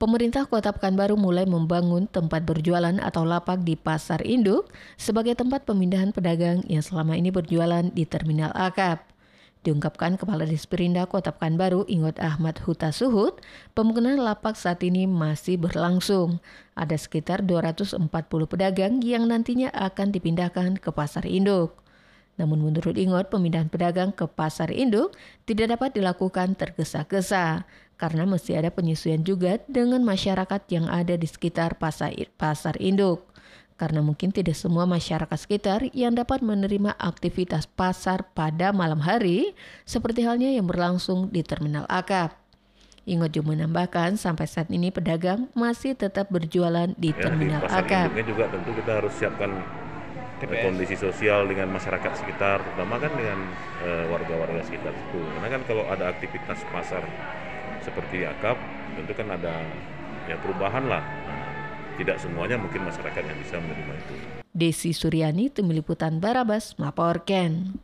pemerintah Kota Pekanbaru mulai membangun tempat berjualan atau lapak di Pasar Induk sebagai tempat pemindahan pedagang yang selama ini berjualan di Terminal Akap. Diungkapkan Kepala Disperinda Kota Pekanbaru Ingot Ahmad Huta Suhut, pembangunan lapak saat ini masih berlangsung. Ada sekitar 240 pedagang yang nantinya akan dipindahkan ke Pasar Induk. Namun menurut Ingot, pemindahan pedagang ke Pasar Induk tidak dapat dilakukan tergesa-gesa karena mesti ada penyesuaian juga dengan masyarakat yang ada di sekitar pasar, pasar induk. Karena mungkin tidak semua masyarakat sekitar yang dapat menerima aktivitas pasar pada malam hari, seperti halnya yang berlangsung di Terminal Akap. Ingot juga menambahkan sampai saat ini pedagang masih tetap berjualan di ya, Terminal di Akap. juga tentu kita harus siapkan TPS. kondisi sosial dengan masyarakat sekitar, terutama kan dengan eh, warga-warga uh, sekitar itu. Karena kan kalau ada aktivitas pasar seperti akap tentu kan ada ya perubahan lah tidak semuanya mungkin masyarakat yang bisa menerima itu. Desi Suryani, Tim Liputan Barabas, Maporken.